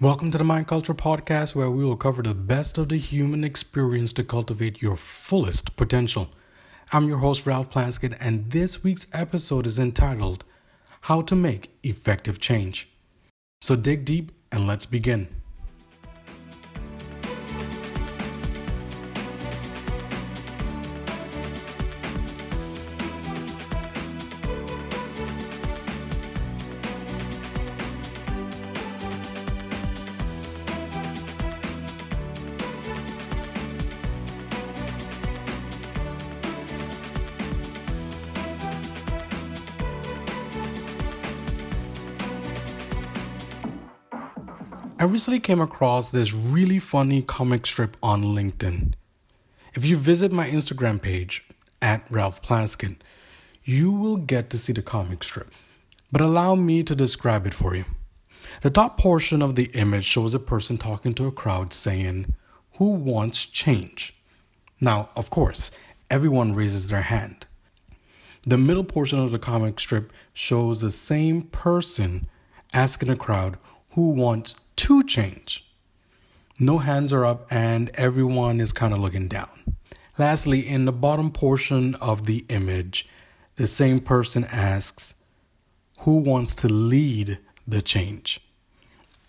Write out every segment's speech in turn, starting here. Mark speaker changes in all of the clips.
Speaker 1: Welcome to the Mind Culture Podcast, where we will cover the best of the human experience to cultivate your fullest potential. I'm your host, Ralph Plaskett, and this week's episode is entitled How to Make Effective Change. So dig deep and let's begin. I recently came across this really funny comic strip on LinkedIn. If you visit my Instagram page at Ralph Plaskett, you will get to see the comic strip. But allow me to describe it for you. The top portion of the image shows a person talking to a crowd saying, Who wants change? Now, of course, everyone raises their hand. The middle portion of the comic strip shows the same person asking a crowd who wants to change. No hands are up and everyone is kind of looking down. Lastly, in the bottom portion of the image, the same person asks, Who wants to lead the change?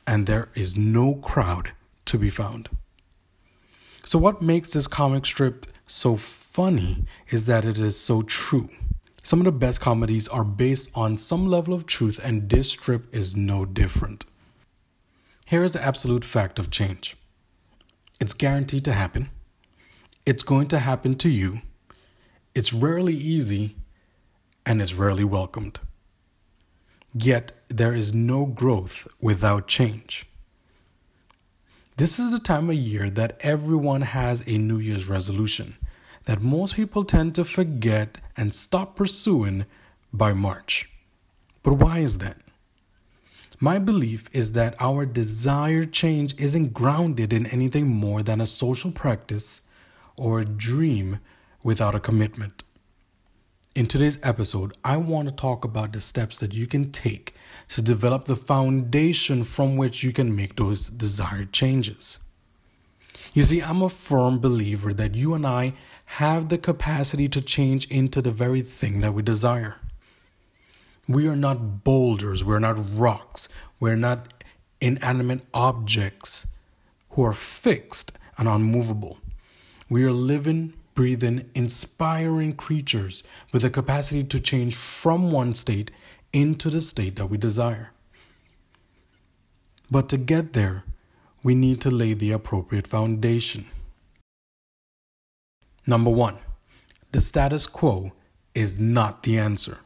Speaker 1: And there is no crowd to be found. So, what makes this comic strip so funny is that it is so true. Some of the best comedies are based on some level of truth, and this strip is no different. Here is the absolute fact of change it's guaranteed to happen, it's going to happen to you, it's rarely easy, and it's rarely welcomed. Yet, there is no growth without change. This is the time of year that everyone has a New Year's resolution that most people tend to forget and stop pursuing by March. But why is that? My belief is that our desired change isn't grounded in anything more than a social practice or a dream without a commitment. In today's episode, I want to talk about the steps that you can take to develop the foundation from which you can make those desired changes. You see, I'm a firm believer that you and I have the capacity to change into the very thing that we desire. We are not boulders, we're not rocks, we're not inanimate objects who are fixed and unmovable. We are living, breathing, inspiring creatures with the capacity to change from one state into the state that we desire. But to get there, we need to lay the appropriate foundation. Number one, the status quo is not the answer.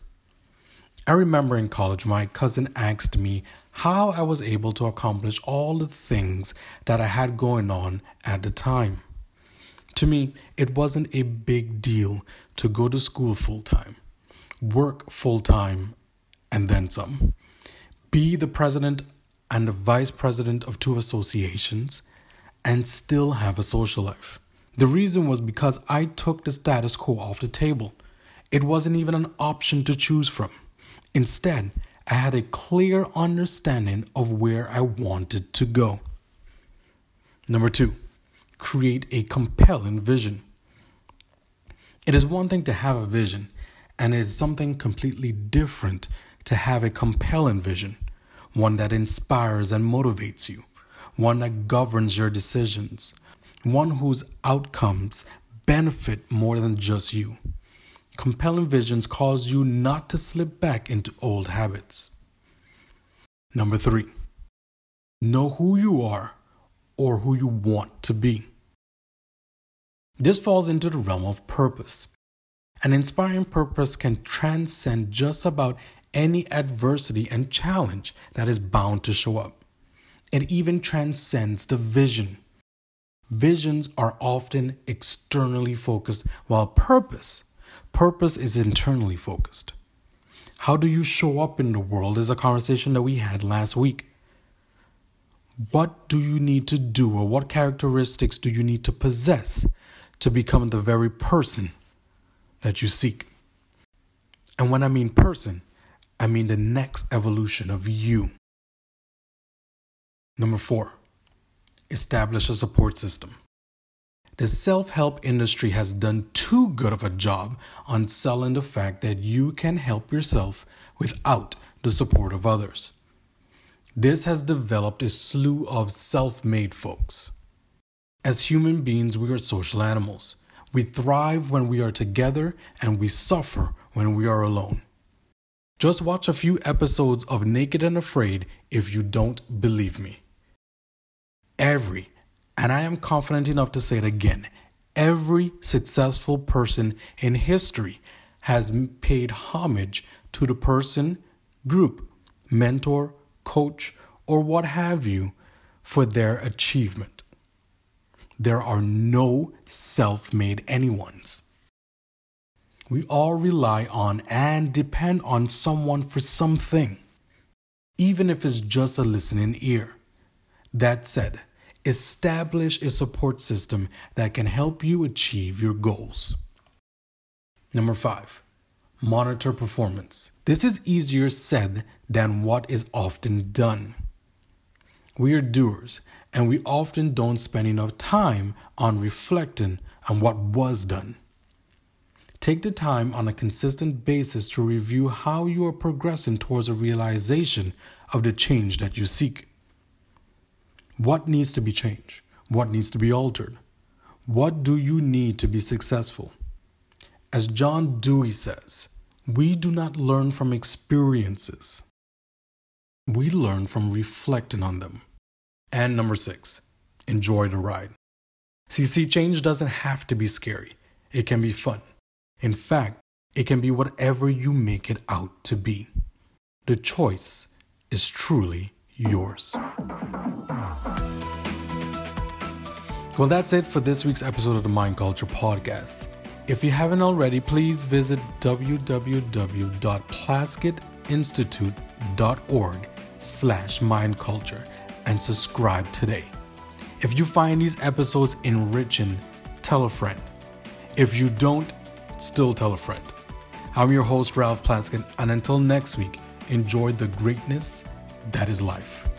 Speaker 1: I remember in college, my cousin asked me how I was able to accomplish all the things that I had going on at the time. To me, it wasn't a big deal to go to school full time, work full time, and then some, be the president and the vice president of two associations, and still have a social life. The reason was because I took the status quo off the table. It wasn't even an option to choose from. Instead, I had a clear understanding of where I wanted to go. Number two, create a compelling vision. It is one thing to have a vision, and it is something completely different to have a compelling vision, one that inspires and motivates you, one that governs your decisions, one whose outcomes benefit more than just you. Compelling visions cause you not to slip back into old habits. Number three, know who you are or who you want to be. This falls into the realm of purpose. An inspiring purpose can transcend just about any adversity and challenge that is bound to show up. It even transcends the vision. Visions are often externally focused, while purpose Purpose is internally focused. How do you show up in the world is a conversation that we had last week. What do you need to do, or what characteristics do you need to possess to become the very person that you seek? And when I mean person, I mean the next evolution of you. Number four, establish a support system. The self help industry has done too good of a job on selling the fact that you can help yourself without the support of others. This has developed a slew of self made folks. As human beings, we are social animals. We thrive when we are together and we suffer when we are alone. Just watch a few episodes of Naked and Afraid if you don't believe me. Every and I am confident enough to say it again every successful person in history has paid homage to the person, group, mentor, coach, or what have you for their achievement. There are no self made anyones. We all rely on and depend on someone for something, even if it's just a listening ear. That said, Establish a support system that can help you achieve your goals. Number five, monitor performance. This is easier said than what is often done. We are doers, and we often don't spend enough time on reflecting on what was done. Take the time on a consistent basis to review how you are progressing towards a realization of the change that you seek. What needs to be changed? What needs to be altered? What do you need to be successful? As John Dewey says, we do not learn from experiences. We learn from reflecting on them. And number six, enjoy the ride. See, see, change doesn't have to be scary. It can be fun. In fact, it can be whatever you make it out to be. The choice is truly yours. Well, that's it for this week's episode of the Mind Culture Podcast. If you haven't already, please visit www.plasketinstitute.org slash mindculture and subscribe today. If you find these episodes enriching, tell a friend. If you don't, still tell a friend. I'm your host, Ralph Plaskett, and until next week, enjoy the greatness that is life.